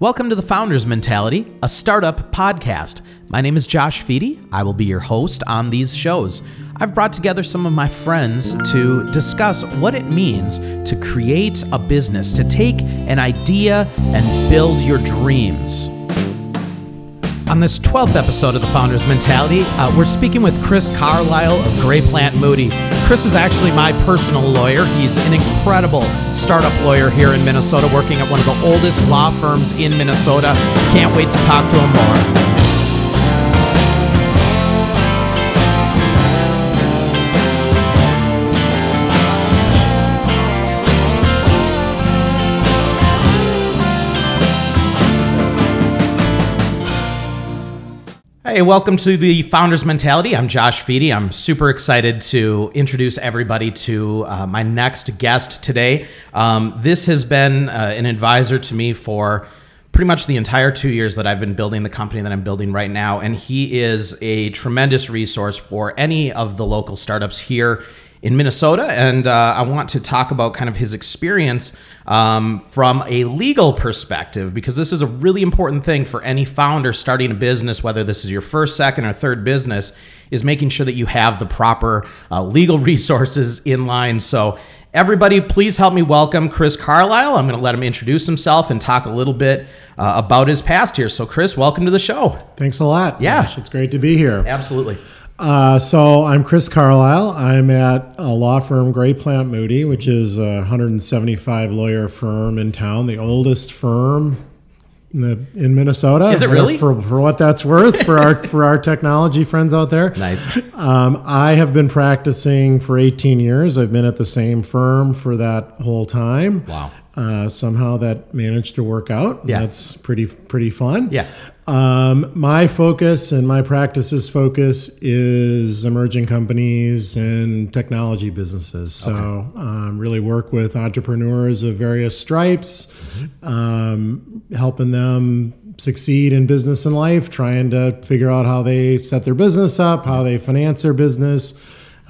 Welcome to the Founders Mentality, a startup podcast. My name is Josh Fedie. I will be your host on these shows. I've brought together some of my friends to discuss what it means to create a business, to take an idea and build your dreams. On this 12th episode of The Founder's Mentality, uh, we're speaking with Chris Carlisle of Gray Plant Mooty. Chris is actually my personal lawyer. He's an incredible startup lawyer here in Minnesota, working at one of the oldest law firms in Minnesota. Can't wait to talk to him more. Hey, welcome to the Founders Mentality. I'm Josh Fedie. I'm super excited to introduce everybody to uh, my next guest today. Um, this has been uh, an advisor to me for pretty much the entire two years that I've been building the company that I'm building right now. And he is a tremendous resource for any of the local startups here in Minnesota, and uh, I want to talk about kind of his experience um, from a legal perspective because this is a really important thing for any founder starting a business, whether this is your first, second, or third business, is making sure that you have the proper uh, legal resources in line. So, everybody, please help me welcome Chris Carlisle. I'm going to let him introduce himself and talk a little bit uh, about his past here. So, Chris, welcome to the show. Thanks a lot. Yeah, Josh. it's great to be here. Absolutely. Uh, so I'm Chris Carlisle. I'm at a law firm, Gray Plant Mooty, which is a 175 lawyer firm in town, the oldest firm in, the, in Minnesota. Is it really? For, for what that's worth for our for our technology friends out there. Nice. Um, I have been practicing for 18 years. I've been at the same firm for that whole time. Wow. Uh, somehow that managed to work out. Yeah. That's pretty pretty fun. Yeah. Um, my focus and my practice's focus is emerging companies and technology businesses. So, okay. um, really work with entrepreneurs of various stripes, mm-hmm. um, helping them succeed in business and life, trying to figure out how they set their business up, how they finance their business,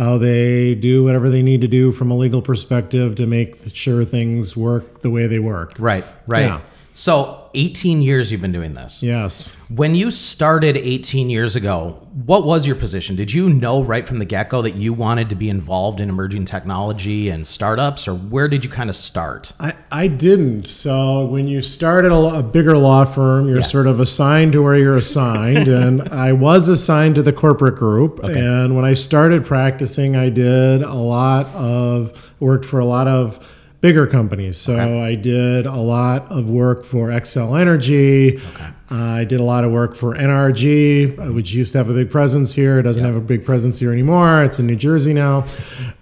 how they do whatever they need to do from a legal perspective to make sure things work the way they work. Right, right. Yeah. So, 18 years you've been doing this. Yes. When you started 18 years ago, what was your position? Did you know right from the get go that you wanted to be involved in emerging technology and startups, or where did you kind of start? I, I didn't. So, when you start at a, a bigger law firm, you're yeah. sort of assigned to where you're assigned. and I was assigned to the corporate group. Okay. And when I started practicing, I did a lot of, worked for a lot of, bigger companies. So okay. I did a lot of work for Xcel Energy. Okay. Uh, I did a lot of work for NRG, uh, which used to have a big presence here. It doesn't yep. have a big presence here anymore. It's in New Jersey now.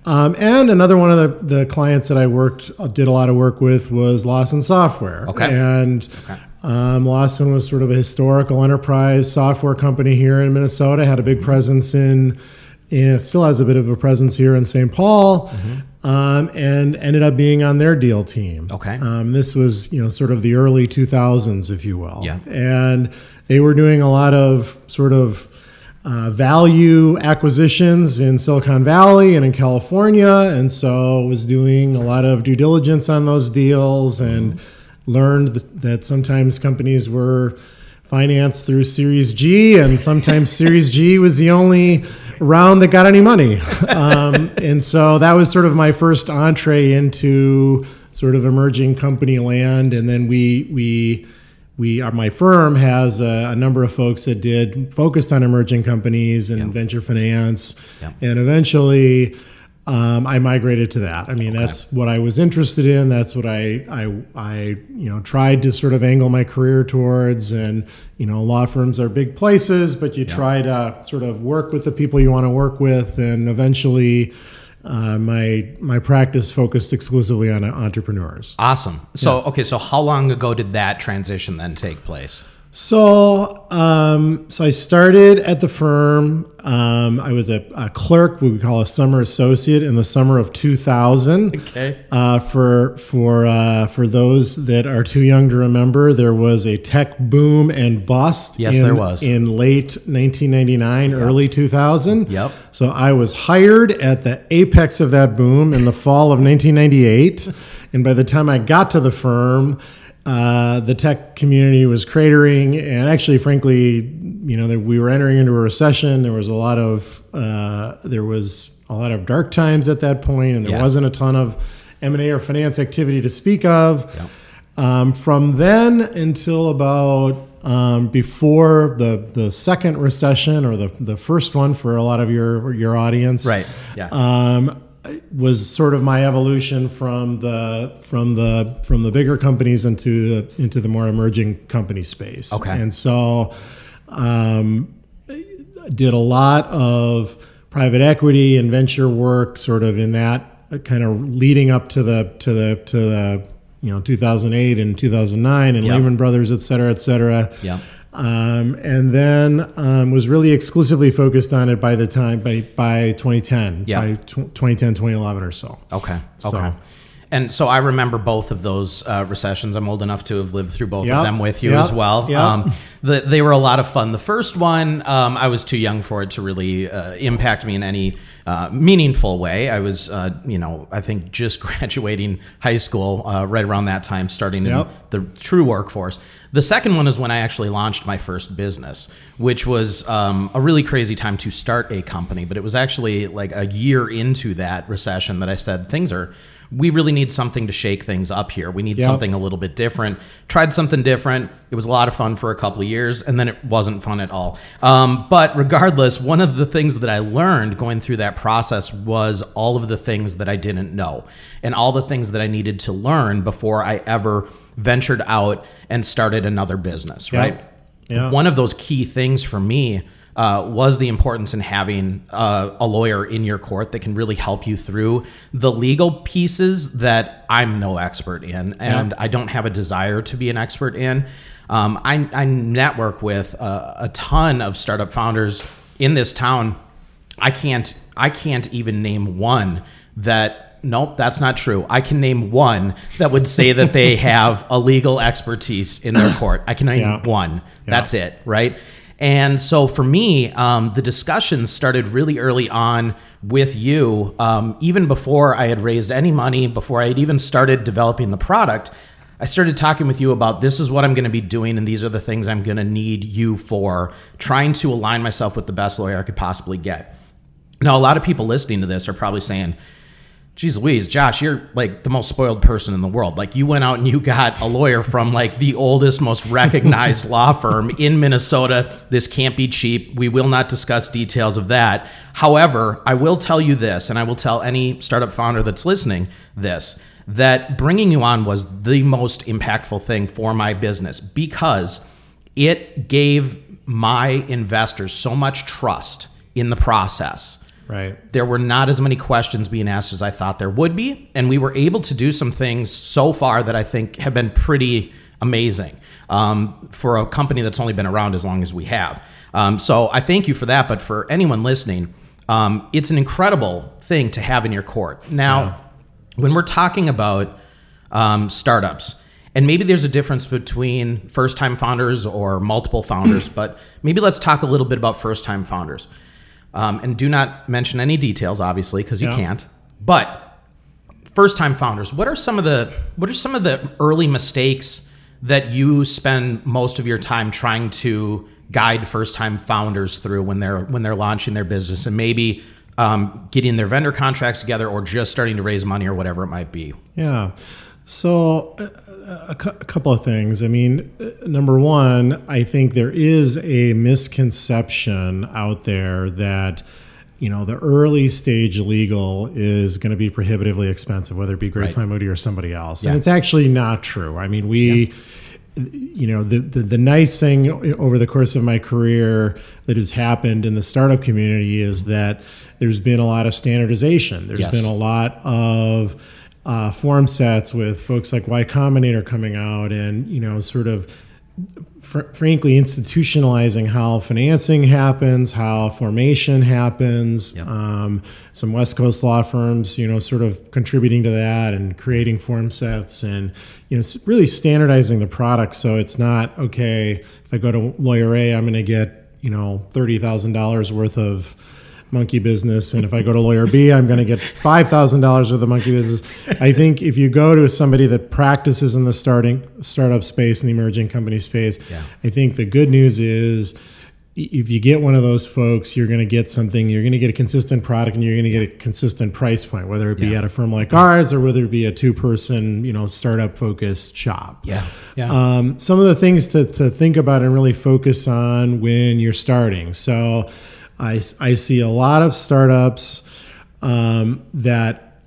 Um, and another one of the, the clients that I worked, uh, did a lot of work with was Lawson Software. Okay. And okay. Um, Lawson was sort of a historical enterprise software company here in Minnesota, had a big presence in still has a bit of a presence here in St. Paul, mm-hmm. Um, and ended up being on their deal team. Okay, um, this was you know sort of the early 2000s, if you will. Yeah, and they were doing a lot of sort of uh, value acquisitions in Silicon Valley and in California, and so was doing a lot of due diligence on those deals and learned that sometimes companies were financed through Series G, and sometimes Series G was the only round that got any money. Um, and so that was sort of my first entree into sort of emerging company land. And then we we we are my firm has a, a number of folks that did focused on emerging companies and venture finance, and eventually. Um, I migrated to that. I mean, okay. that's what I was interested in. That's what I, I, I, you know, tried to sort of angle my career towards. And you know, law firms are big places, but you yeah. try to sort of work with the people you want to work with, and eventually. Uh, my my practice focused exclusively on entrepreneurs. Awesome. So yeah. okay, so how long ago did that transition then take place? So, um, so I started at the firm. Um, I was a, a, clerk, we call a summer associate, in the summer of 2000. Okay. Uh, for for uh, for those that are too young to remember, there was a tech boom and bust. Yes, in, there was in late 1999, yep. early 2000. Yep. So I was hired at the apex of that boom in the fall of 1998, and by the time I got to the firm uh, the tech community was cratering, and actually, frankly, you know, there, we were entering into a recession. There was a lot of uh, there was a lot of dark times at that point, and there Yeah. wasn't a ton of M and A or finance activity to speak of. Yeah. Um, from then until about um, before the the second recession or the the first one for a lot of your your audience, Right. Yeah. um, was sort of my evolution from the from the from the bigger companies into the into the more emerging company space. Okay. and so um, did a lot of private equity and venture work, sort of in that kind of leading up to the to the to the you know 2008 and 2009 and Yep. Lehman Brothers, et cetera, et cetera. Yep. Um, and then um, was really exclusively focused on it by the time by by 2010, Yeah. by tw 2010, 2011 or so. Okay. So- Okay. And so I remember both of those uh, recessions. I'm old enough to have lived through both Yep. of them with you Yep. as well. Yep. Um, the, they were a lot of fun. The first one, um, I was too young for it to really uh, impact me in any uh, meaningful way. I was, uh, you know, I think just graduating high school uh, right around that time, starting in the true workforce. The second one is when I actually launched my first business, which was um, a really crazy time to start a company. But it was actually like a year into that recession that I said things are. We really need something to shake things up here. We need Yep. something a little bit different. Tried something different. It was a lot of fun for a couple of years, and then it wasn't fun at all. Um, but regardless, one of the things that I learned going through that process was all of the things that I didn't know, and all the things that I needed to learn before I ever ventured out and started another business. Yep. Right. Yeah. One of those key things for me uh, was the importance in having uh, a lawyer in your court that can really help you through the legal pieces that I'm no expert in, and I don't have a desire to be an expert in. Um, I, I network with a, a ton of startup founders in this town. I can't I can't even name one that nope that's not true. I can name one that would say that they have a legal expertise in their court. I can name Yeah. one. That's it, right? And so for me, um, the discussions started really early on with you, um, even before I had raised any money, before I had even started developing the product. I started talking with you about this is what I'm going to be doing, and these are the things I'm going to need you for, trying to align myself with the best lawyer I could possibly get. Now, a lot of people listening to this are probably saying, Geez Louise, Josh, you're like the most spoiled person in the world. Like you went out and you got a lawyer from like the oldest, most recognized law firm in Minnesota. This can't be cheap. We will not discuss details of that. However, I will tell you this, and I will tell any startup founder that's listening this that bringing you on was the most impactful thing for my business because it gave my investors so much trust in the process Right. there were not as many questions being asked as I thought there would be. And we were able to do some things so far that I think have been pretty amazing um, for a company that's only been around as long as we have. Um, so I thank you for that. But for anyone listening, um, it's an incredible thing to have in your court. Now, when we're talking about um, startups, and maybe there's a difference between first time founders or multiple founders, but maybe let's talk a little bit about first time founders. Um, and do not mention any details, obviously, because you Yeah. can't. But first time founders, what are some of the what are some of the early mistakes that you spend most of your time trying to guide first time founders through when they're when they're launching their business and maybe um, getting their vendor contracts together or just starting to raise money or whatever it might be? Yeah. So, uh, a, cou- a couple of things. I mean, uh, number one, I think there is a misconception out there that you know the early stage legal is going to be prohibitively expensive, whether it be Great Right. Mooty or somebody else, Yeah. and it's actually not true. I mean, we. You know, the, the the nice thing over the course of my career that has happened in the startup community is that there's been a lot of standardization. There's Yes. been a lot of uh, form sets with folks like Y Combinator coming out and you know sort of fr- frankly institutionalizing how financing happens, how formation happens. Um, some West Coast law firms, you know, sort of contributing to that and creating form sets and you know really standardizing the product so it's not okay if I go to lawyer A, I'm going to get you know thirty thousand dollars worth of monkey business, and if I go to lawyer B, I'm going to get five thousand dollars worth of monkey business. I think if you go to somebody that practices in the starting startup space and the emerging company space, Yeah. I think the good news is if you get one of those folks, you're going to get something. You're going to get a consistent product, and you're going to get a consistent price point, whether it be Yeah. at a firm like ours or whether it be a two-person, you know, startup-focused shop. Yeah. Yeah. Um, some of the things to, to think about and really focus on when you're starting. So, I, I see a lot of startups um, that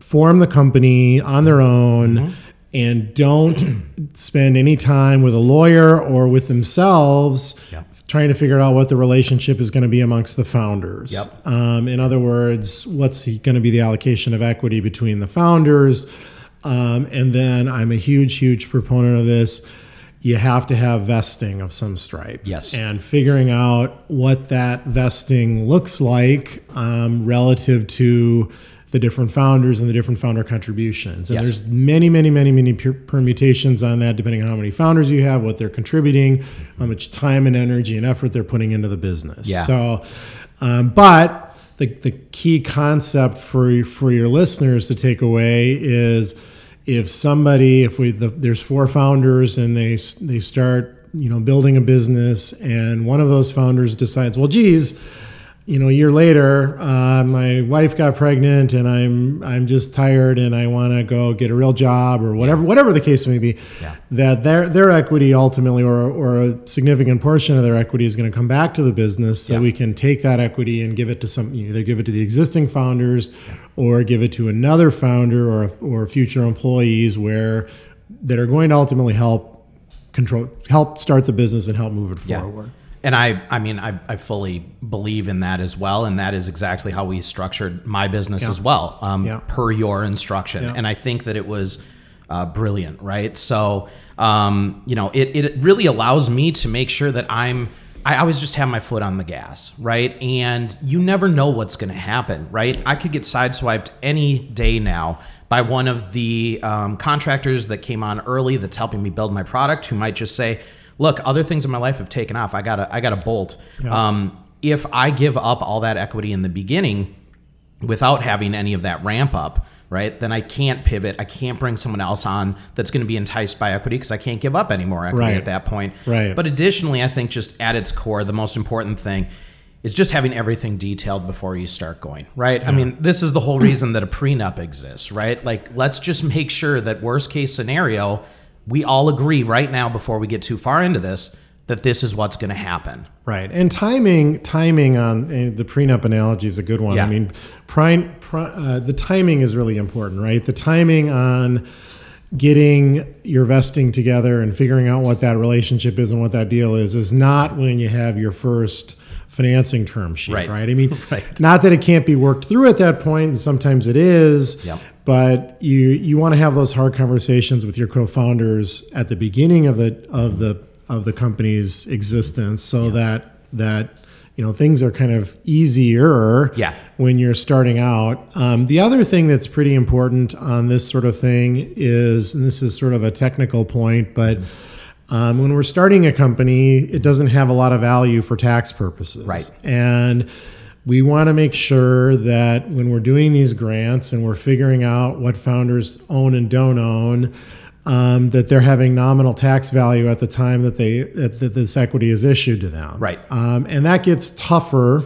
form the company on their own and don't spend any time with a lawyer or with themselves Yep. trying to figure out what the relationship is going to be amongst the founders. Yep. Um, in other words, what's going to be the allocation of equity between the founders? Um, and then I'm a huge, huge proponent of this. You have to have vesting of some stripe. Yes. And figuring out what that vesting looks like um, relative to the different founders and the different founder contributions. And Yes. there's many, many, many, many permutations on that, depending on how many founders you have, what they're contributing, how much time and energy and effort they're putting into the business. Yeah. So, um, but the, the key concept for for your listeners to take away is if somebody, if we the, there's four founders and they they start you know building a business and one of those founders decides, well, geez you know, a year later, uh, my wife got pregnant, and I'm I'm just tired, and I want to go get a real job, or whatever whatever the case may be. Yeah. That their their equity ultimately, or or a significant portion of their equity, is going to come back to the business, so Yeah. we can take that equity and give it to some either give it to the existing founders, or give it to another founder or or future employees, where that are going to ultimately help control help start the business and help move it Yeah. forward. And I, I mean, I, I fully believe in that as well. And that is exactly how we structured my business Yeah. as well, um, Yeah. per your instruction. Yeah. And I think that it was uh, brilliant, right? So, um, you know, it, it really allows me to make sure that I'm, I always just have my foot on the gas, right? And you never know what's going to happen, right? I could get sideswiped any day now by one of the um, contractors that came on early that's helping me build my product who might just say, look, other things in my life have taken off. I got to I got to bolt. Um, if I give up all that equity in the beginning without having any of that ramp up, right? Then I can't pivot. I can't bring someone else on that's going to be enticed by equity because I can't give up any more equity Right. at that point. Right. But additionally, I think just at its core, the most important thing is just having everything detailed before you start going, right? I mean, this is the whole reason that a prenup exists, right? Like, let's just make sure that worst case scenario, we all agree right now before we get too far into this that this is what's going to happen. Right, and timing timing on eh, the prenup analogy is a good one. Yeah. I mean, prime, pri- uh, the timing is really important, right? The timing on getting your vesting together and figuring out what that relationship is and what that deal is is not when you have your first financing term sheet, Right. right? I mean, Right. not that it can't be worked through at that point, and sometimes it is. Yep. But you you want to have those hard conversations with your co-founders at the beginning of the of the of the company's existence, so that that you know things are kind of easier. Yeah. When you're starting out, um, the other thing that's pretty important on this sort of thing is, and this is sort of a technical point, but um, when we're starting a company, it doesn't have a lot of value for tax purposes. Right. And we want to make sure that when we're doing these grants and we're figuring out what founders own and don't own, um, that they're having nominal tax value at the time that they that, this equity is issued to them. Right. Um, and that gets tougher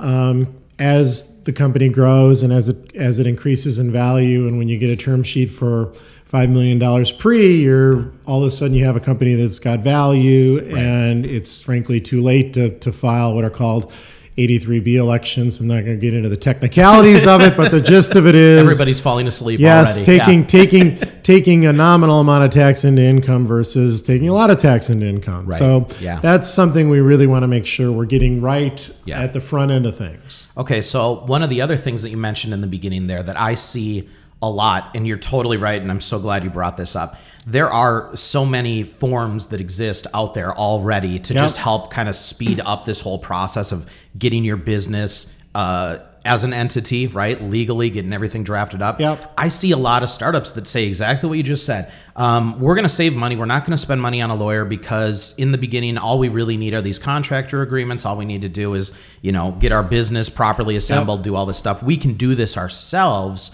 um, as the company grows and as it as it increases in value. And when you get a term sheet for five million dollars pre, you're all of a sudden you have a company that's got value, and it's frankly too late to to file what are called 83B elections. I'm not going to get into the technicalities of it, but the gist of it is Everybody's falling asleep Yes, already. taking Yeah. taking taking a nominal amount of tax into income versus taking a lot of tax into income. Right. So Yeah. that's something we really want to make sure we're getting right Yeah. at the front end of things. Okay, so one of the other things that you mentioned in the beginning there that I see a lot, and you're totally right, and I'm so glad you brought this up. There are so many forms that exist out there already to Yep. just help kind of speed up this whole process of getting your business uh, as an entity, right? Legally getting everything drafted up. Yep. I see a lot of startups that say exactly what you just said. Um, we're going to save money. We're not going to spend money on a lawyer because in the beginning, all we really need are these contractor agreements. All we need to do is, you know, get our business properly assembled, do all this stuff. We can do this ourselves.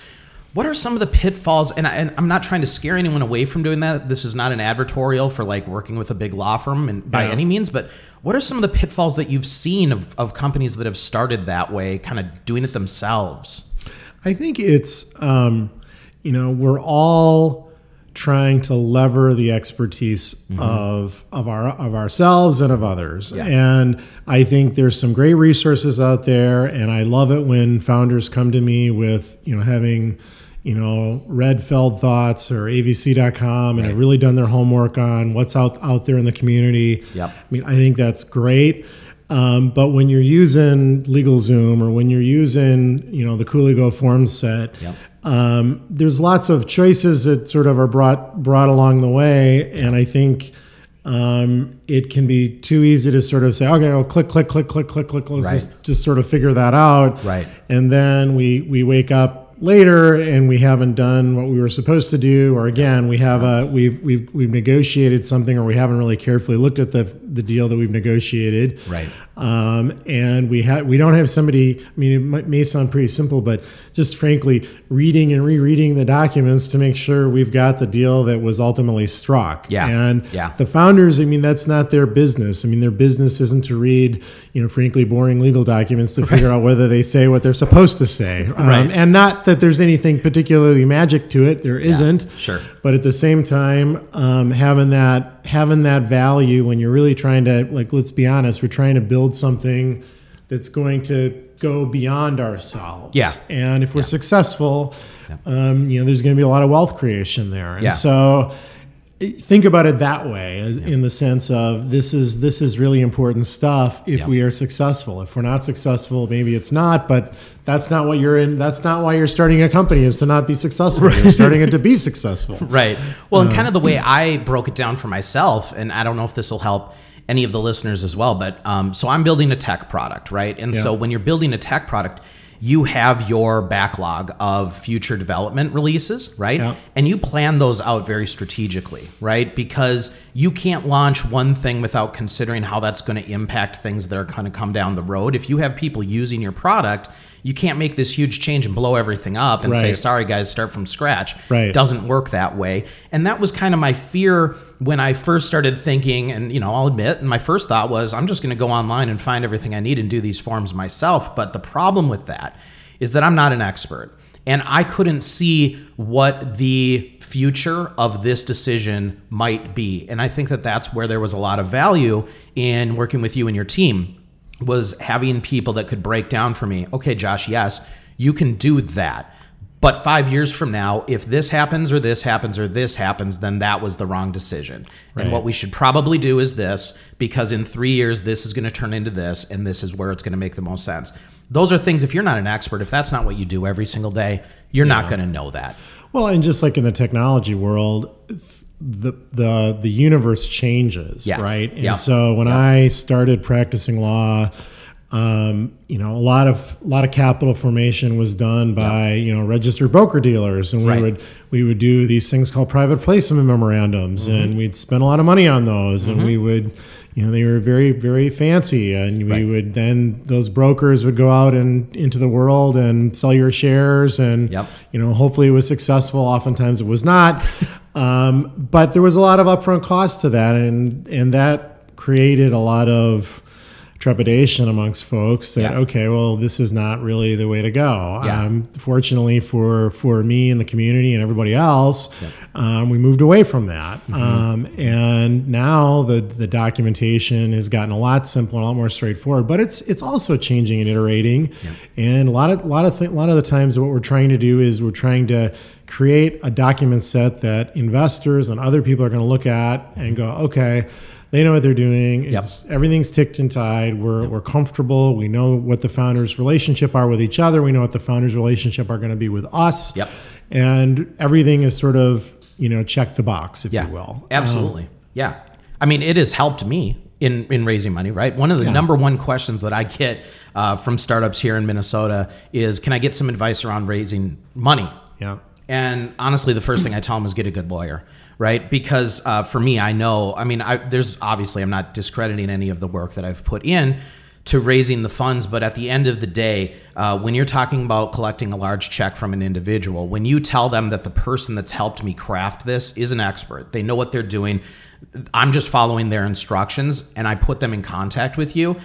What are some of the pitfalls? And, I, and I'm not trying to scare anyone away from doing that. This is not an advertorial for like working with a big law firm and by Yeah. any means, but what are some of the pitfalls that you've seen of, of companies that have started that way, kind of doing it themselves? I think it's, um, you know, we're all trying to lever the expertise of of our of ourselves and of others. Yeah. And I think there's some great resources out there, and I love it when founders come to me with, you know, having you know, read Feld Thoughts or AVC.com and have really done their homework on what's out, out there in the community. Yep. I mean, I think that's great. Um, but when you're using LegalZoom or when you're using, you know, the Cooley GO form set, Yep. Um, there's lots of choices that sort of are brought brought along the way, and I think um, it can be too easy to sort of say, okay, well, click, click, click, click, click, click. Let's Right. just, just sort of figure that out, Right. And then we we wake up later and we haven't done what we were supposed to do, or again, we have a we've we've we've negotiated something, or we haven't really carefully looked at the the deal that we've negotiated, Right. um, and we have we don't have somebody. I mean, it might, may sound pretty simple, but just frankly, reading and rereading the documents to make sure we've got the deal that was ultimately struck. Yeah. and Yeah. the founders. I mean, that's not their business. I mean, their business isn't to read, you know, frankly, boring legal documents to figure out whether they say what they're supposed to say. Um, Right. and not that there's anything particularly magic to it. There isn't. Sure. But at the same time, um, having that having that value when you're really trying to like, let's be honest, we're trying to build something that's going to go beyond ourselves. Yeah. And if we're successful, um, you know, there's going to be a lot of wealth creation there. And Yeah. so think about it that way as, in the sense of this is this is really important stuff if Yeah. we are successful if we're not successful maybe it's not but that's not what you're in that's not why you're starting a company is to not be successful you're starting it to be successful Right. Well, and kind of the way I broke it down for myself, and I don't know if this will help any of the listeners as well, but um, so I'm building a tech product, right? And Yeah. so when you're building a tech product, you have your backlog of future development releases, right? And you plan those out very strategically, right? Because you can't launch one thing without considering how that's going to impact things that are going to come down the road. If you have people using your product, you can't make this huge change and blow everything up and say, sorry guys, start from scratch. Right. Doesn't work that way. And that was kind of my fear when I first started thinking, and you know, I'll admit, and my first thought was, I'm just going to go online and find everything I need and do these forms myself. But the problem with that is that I'm not an expert. And I couldn't see what the future of this decision might be. And I think that that's where there was a lot of value in working with you and your team was having people that could break down for me, okay, Josh, yes, you can do that. But five years from now, if this happens or this happens or this happens, then that was the wrong decision. And what we should probably do is this, because in three years, this is going to turn into this, and this is where it's going to make the most sense. Those are things, if you're not an expert, if that's not what you do every single day, you're not going to know that. Well, and just like in the technology world, the the the universe changes, Yeah. right? And Yeah. so when I started practicing law, um, you know, a lot of a lot of capital formation was done by you know registered broker dealers, and we Right. would we would do these things called private placement memorandums, Mm-hmm. and we'd spend a lot of money on those, and we would. You know, they were very, very fancy, and we Right. would then those brokers would go out and into the world and sell your shares, and Yep. you know, hopefully it was successful. Oftentimes it was not. Um, but there was a lot of upfront cost to that, and and that created a lot of trepidation amongst folks that Yeah. okay, well, this is not really the way to go. Yeah. Um, fortunately for for me and the community and everybody else, um, we moved away from that, Mm-hmm. um, and now the the documentation has gotten a lot simpler, a lot more straightforward. But it's it's also changing and iterating, and a lot of a lot of th- a lot of the times what we're trying to do is we're trying to create a document set that investors and other people are going to look at and go, okay. They know what they're doing. It's everything's ticked and tied. We're, we're comfortable. We know what the founders' relationship are with each other. We know what the founders' relationship are going to be with us. Yep. And everything is sort of, you know, check the box, if Yeah, you will. Absolutely. yeah. I mean, it has helped me in in raising money, right? One of the Yeah. number one questions that I get uh, from startups here in Minnesota is, "Can I get some advice around raising money?" Yeah. And honestly, the first thing I tell them is get a good lawyer, right? Because uh, for me, I know, I mean, I, there's obviously, I'm not discrediting any of the work that I've put in to raising the funds, but at the end of the day, uh, when you're talking about collecting a large check from an individual, when you tell them that the person that's helped me craft this is an expert, they know what they're doing, I'm just following their instructions and I put them in contact with you.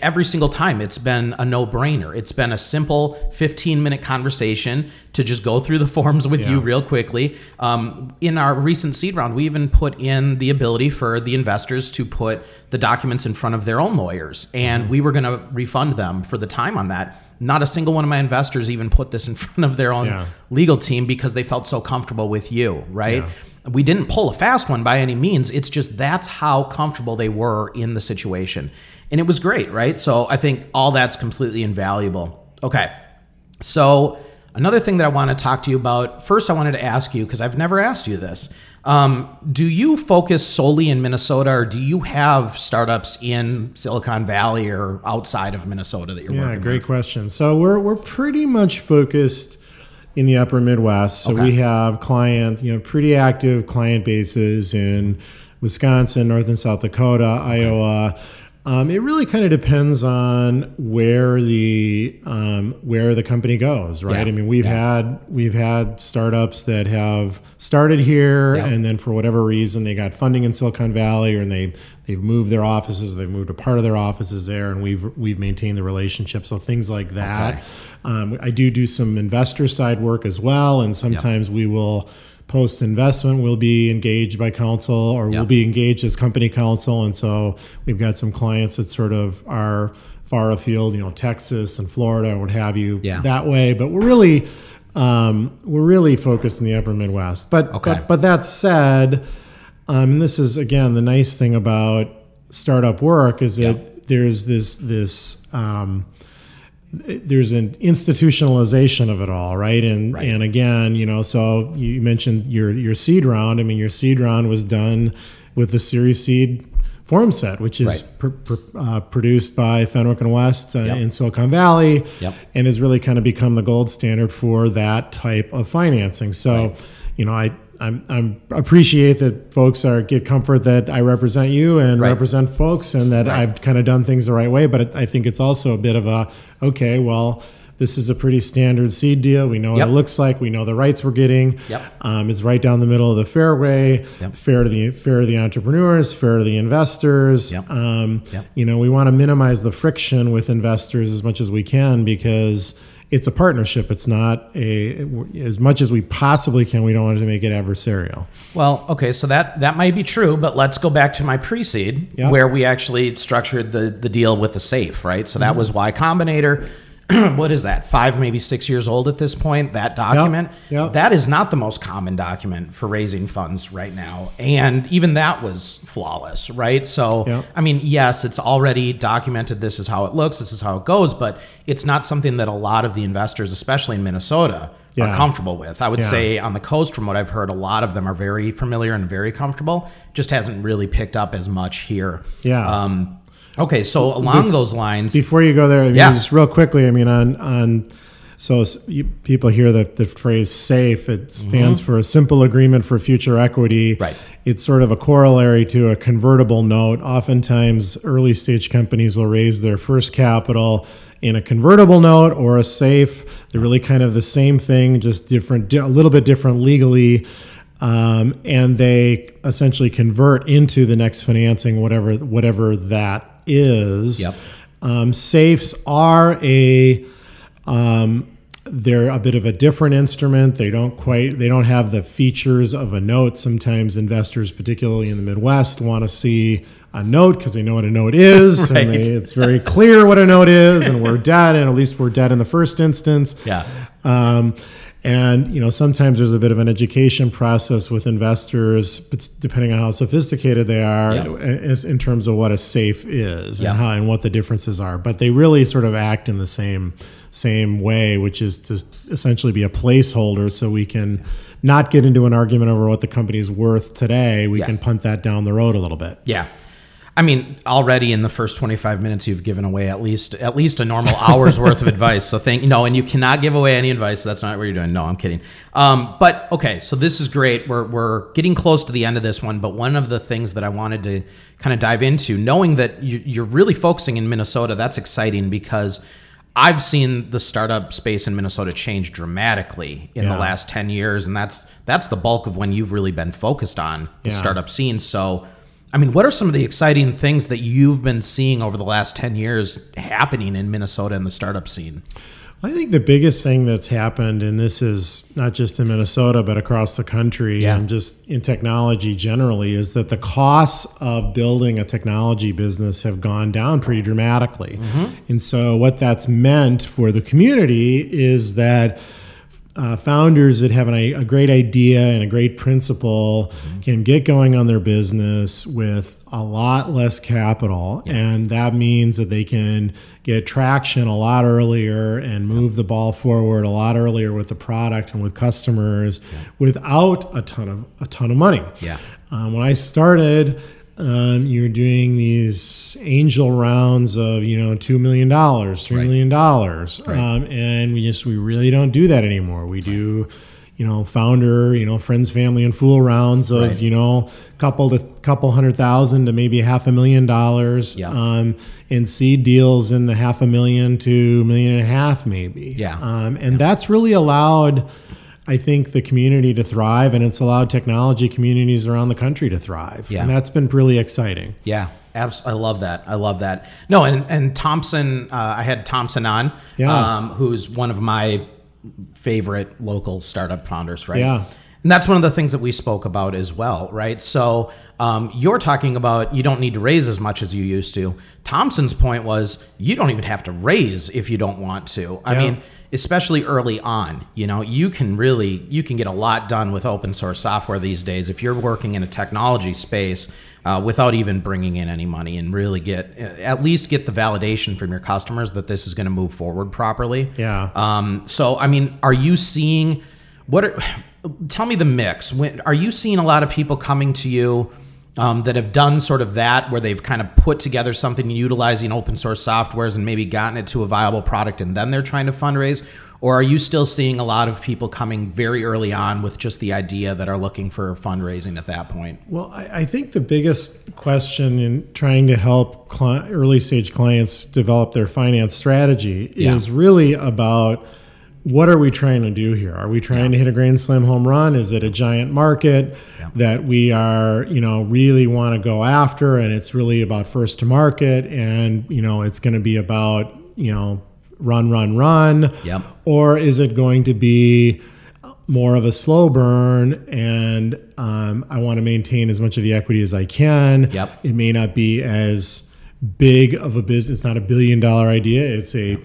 Every single time, it's been a no brainer. It's been a simple 15 minute conversation to just go through the forms with you real quickly. Um, in our recent seed round, we even put in the ability for the investors to put the documents in front of their own lawyers, and Mm-hmm. we were going to refund them for the time on that. Not a single one of my investors even put this in front of their own Yeah. legal team because they felt so comfortable with you, right? Yeah. We didn't pull a fast one by any means. It's just that's how comfortable they were in the situation. And it was great, right? So I think all that's completely invaluable. Okay. So another thing that I want to talk to you about first, I wanted to ask you because I've never asked you this. Um, do you focus solely in Minnesota, or do you have startups in Silicon Valley or outside of Minnesota that you're Yeah, working Yeah, great with? question. So we're we're pretty much focused in the upper Midwest. So Okay. we have clients, you know, pretty active client bases in Wisconsin, North and South Dakota, Iowa. Um, it really kind of depends on where the um, where the company goes, right? Yeah. I mean, we've had we've had startups that have started here, Yeah. and then for whatever reason they got funding in Silicon Valley, or they they've moved their offices, they've moved a part of their offices there, and we've we've maintained the relationship. So things like that. Okay. Um, I do do some investor side work as well, and sometimes we will post investment. We'll be engaged by counsel, or Yeah. we'll be engaged as company counsel, and so we've got some clients that sort of are far afield, you know, Texas and Florida, and what have you, Yeah. that way. But we're really um, we're really focused in the upper Midwest. But Okay. but, but that said, um, and this is again the nice thing about startup work is that Yeah. there's this this um, there's an institutionalization of it all, right? And Right. and again, you know, so you mentioned your your seed round. I mean, your seed round was done with the Series Seed form set, which is Right. pr- pr- uh, produced by Fenwick and West uh, Yep. in Silicon Valley, Yep. and has really kind of become the gold standard for that type of financing. So, you know, I. I'm, I'm appreciate that folks are get comfort that I represent you and Right. represent folks and that Right. I've kind of done things the right way. But it, I think it's also a bit of a okay, well, this is a pretty standard seed deal. We know Yep. what it looks like. We know the rights we're getting. Yep. Um, it's right down the middle of the fairway. Yep. Fair to the fair to the entrepreneurs, fair to the investors. Yep. Um, Yep. You know, we want to minimize the friction with investors as much as we can because it's a partnership. It's not a as much as we possibly can. We don't want to make it adversarial. Well, okay, so that that might be true, but let's go back to my pre-seed Yeah. where we actually structured the the deal with the safe, right? So Mm-hmm. that was Y Combinator. what is that? Five, maybe six years old at this point. That document. Yep. That is not the most common document for raising funds right now, and even that was flawless, right? So, Yep. I mean, yes, it's already documented. This is how it looks. This is how it goes, but it's not something that a lot of the investors, especially in Minnesota, Yeah. are comfortable with. I would Yeah. say on the coast, from what I've heard, a lot of them are very familiar and very comfortable. Just hasn't really picked up as much here. Yeah. Um, okay, so along those lines, Before you go there, I mean, Yeah. just real quickly, I mean, on on so you, people hear the, the phrase SAFE. It stands for a simple agreement for future equity. Mm-hmm. Right. It's sort of a corollary to a convertible note. Oftentimes, early stage companies will raise their first capital in a convertible note or a SAFE. They're really kind of the same thing, just different, di- a little bit different legally. Um, and they essentially convert into the next financing, whatever whatever that is. Yep. Um, safes are a um, they're a bit of a different instrument. They don't quite they don't have the features of a note. Sometimes investors, particularly in the Midwest, want to see a note because they know what a note is, Right. and they, it's very clear what a note is, and we're dead, and at least we're dead in the first instance. yeah, Um, and you know, sometimes there's a bit of an education process with investors, depending on how sophisticated they are, Yeah. in terms of what a safe is Yeah. and how and what the differences are. But they really sort of act in the same same way, which is to essentially be a placeholder, so we can not get into an argument over what the company's worth today. We Yeah. can punt that down the road a little bit. yeah. I mean, already in the first 25 minutes, you've given away at least at least a normal hour's worth of advice. So thank you. No, and you cannot give away any advice. That's not what you're doing. No, I'm kidding. Um, but okay, so this is great. We're we're getting close to the end of this one. But one of the things that I wanted to kind of dive into, knowing that you, you're really focusing in Minnesota, that's exciting because. I've seen the startup space in Minnesota change dramatically in Yeah. the last 10 years and that's that's the bulk of when you've really been focused on the Yeah. startup scene. So I mean, what are some of the exciting things that you've been seeing over the last 10 years happening in Minnesota in the startup scene? I think the biggest thing that's happened, and this is not just in Minnesota, but across the country Yeah. and just in technology generally, is that the costs of building a technology business have gone down pretty dramatically. Mm-hmm. And so, what that's meant for the community is that uh, founders that have an, a great idea and a great principle can get going on their business with a lot less capital. And that means that they can get traction a lot earlier and move the ball forward a lot earlier with the product and with customers without a ton of a ton of money. Yeah. Um, when I started, um, you're doing these angel rounds of you know two million dollars, three Right. million dollars, Right. um, and we just we really don't do that anymore. We do, you know, founder, you know, friends, family, and fool rounds of Right. you know couple to couple hundred thousand to maybe half a million dollars, Yeah. um, and seed deals in the half a million to million and a half maybe, Yeah. um, and that's really allowed. I think the community to thrive, and it's allowed technology communities around the country to thrive, Yeah. and that's been really exciting. Yeah, abs- I love that. I love that. No, and and Thompson, uh, I had Thompson on, Yeah. um, who's one of my favorite local startup founders, right? Yeah. And that's one of the things that we spoke about as well, right? So um, you're talking about you don't need to raise as much as you used to. Thompson's point was you don't even have to raise if you don't want to. I Yeah. mean, especially early on, you know, you can really you can get a lot done with open source software these days if you're working in a technology space uh, without even bringing in any money and really get at least get the validation from your customers that this is going to move forward properly. Yeah. Um, so, I mean, are you seeing what? Are, tell me the mix. When, are you seeing a lot of people coming to you um, that have done sort of that, where they've kind of put together something utilizing open source softwares and maybe gotten it to a viable product, and then they're trying to fundraise? Or are you still seeing a lot of people coming very early on with just the idea that are looking for fundraising at that point? Well, I, I think the biggest question in trying to help cli- early stage clients develop their finance strategy Yeah. is really about what are we trying to do here? Are we trying to hit a grand slam home run? Is it a giant market that we are, you know, really want to go after? And it's really about first to market, and you know, it's going to be about you know, run, run, run. Yep. Or is it going to be more of a slow burn and um, I want to maintain as much of the equity as I can? Yep. It may not be as big of a business. It's not a billion dollar idea. It's a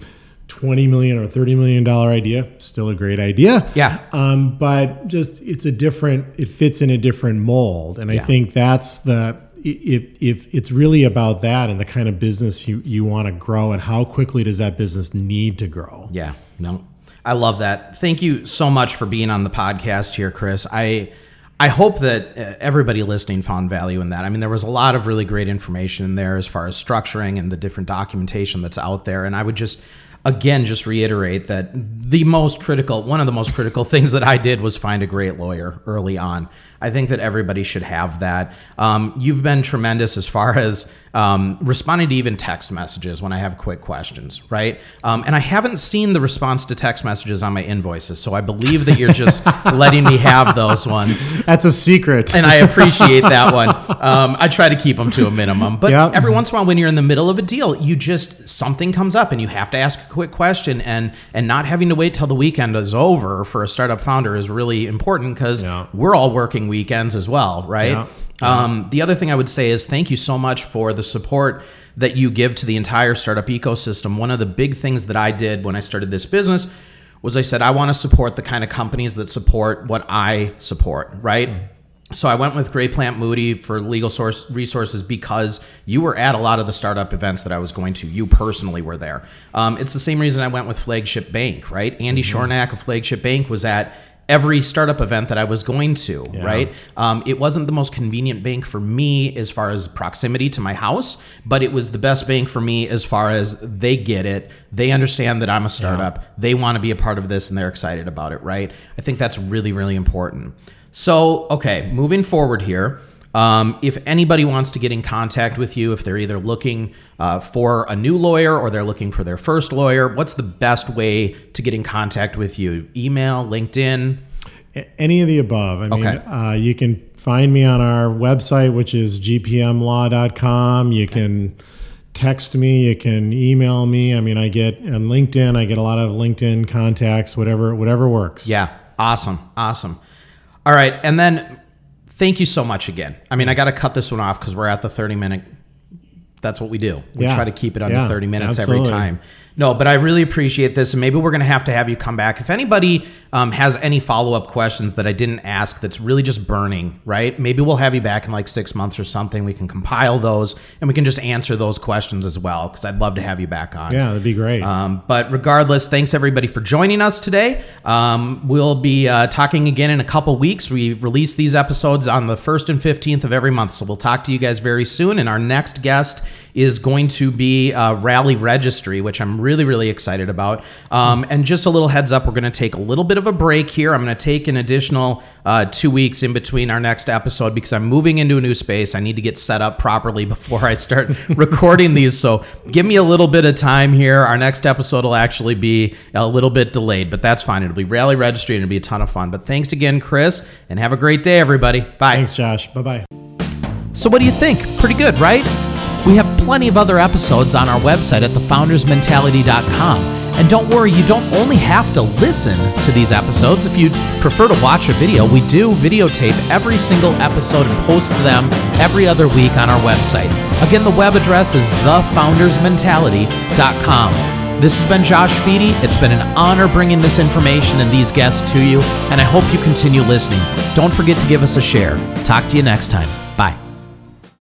20 million or 30 million dollar idea. Still a great idea. Yeah. Um, but just it's a different, it fits in a different mold. And I think that's the, if, if it's really about that and the kind of business you, you want to grow and how quickly does that business need to grow? Yeah, no, I love that. Thank you so much for being on the podcast here, Chris. I I hope that uh, everybody listening found value in that. I mean, there was a lot of really great information in there as far as structuring and the different documentation that's out there. And I would just again just reiterate that the most critical one of the most critical things that I did was find a great lawyer early on. I think that everybody should have that. Um, you've been tremendous as far as um, responding to even text messages when I have quick questions, right? Um, and I haven't seen the response to text messages on my invoices, so I believe that you're just letting me have those ones, That's a secret. and I appreciate that one. Um, I try to keep them to a minimum, but Yep. every once in a while, when you're in the middle of a deal, you just something comes up and you have to ask a quick question, and and not having to wait till the weekend is over for a startup founder is really important because Yeah. we're all working weekends as well, right? Yeah. Um, the other thing I would say is thank you so much for the support that you give to the entire startup ecosystem. One of the big things that I did when I started this business was I said, I want to support the kind of companies that support what I support, right? So I went with Gray Plant Mooty for legal source resources because you were at a lot of the startup events that I was going to. You personally were there. Um, it's the same reason I went with Flagship Bank, right? Andy Shornack of Flagship Bank was at every startup event that I was going to, right? Um, it wasn't the most convenient bank for me as far as proximity to my house, but it was the best bank for me as far as they get it. They understand that I'm a startup. They want to be a part of this and they're excited about it, right? I think that's really, really important. So, okay, moving forward here. Um, if anybody wants to get in contact with you, if they're either looking uh, for a new lawyer or they're looking for their first lawyer, what's the best way to get in contact with you? Email, LinkedIn? Any of the above. I mean, Okay. uh, you can find me on our website, which is gpmlaw.com. You can text me. You can email me. I mean, I get on LinkedIn. I get a lot of LinkedIn contacts. Whatever, whatever works. Yeah, awesome, awesome. All right, and then thank you so much again. I mean, I got to cut this one off because we're at the 30 minute. That's what we do. We Yeah. try to keep it under Yeah, 30 minutes absolutely. every time. No, but I really appreciate this, and maybe we're going to have to have you come back. If anybody um, has any follow up questions that I didn't ask, that's really just burning, right? Maybe we'll have you back in like six months or something. We can compile those, and we can just answer those questions as well, because I'd love to have you back on. Yeah, that'd be great. Um, but regardless, thanks everybody for joining us today. Um, we'll be uh, talking again in a couple weeks. We release these episodes on the 1st and 15th of every month. So we'll talk to you guys very soon. And our next guest is going to be uh, Rally Registry, which I'm really, really excited about. Um, and just a little heads up, we're going to take a little bit of a break here. I'm going to take an additional uh, two weeks in between our next episode because I'm moving into a new space. I need to get set up properly before I start recording these. So give me a little bit of time here. Our next episode will actually be a little bit delayed, but that's fine. It'll be Rally Registry and it'll be a ton of fun. But thanks again, Chris, and have a great day, everybody. Bye. Thanks, Josh. Bye bye. So, what do you think? Pretty good, right? We have plenty of other episodes on our website at thefoundersmentality.com. And don't worry, you don't only have to listen to these episodes. If you prefer to watch a video, we do videotape every single episode and post them every other week on our website. Again, the web address is thefoundersmentality.com. This has been Josh Fedie. It's been an honor bringing this information and these guests to you, and I hope you continue listening. Don't forget to give us a share. Talk to you next time.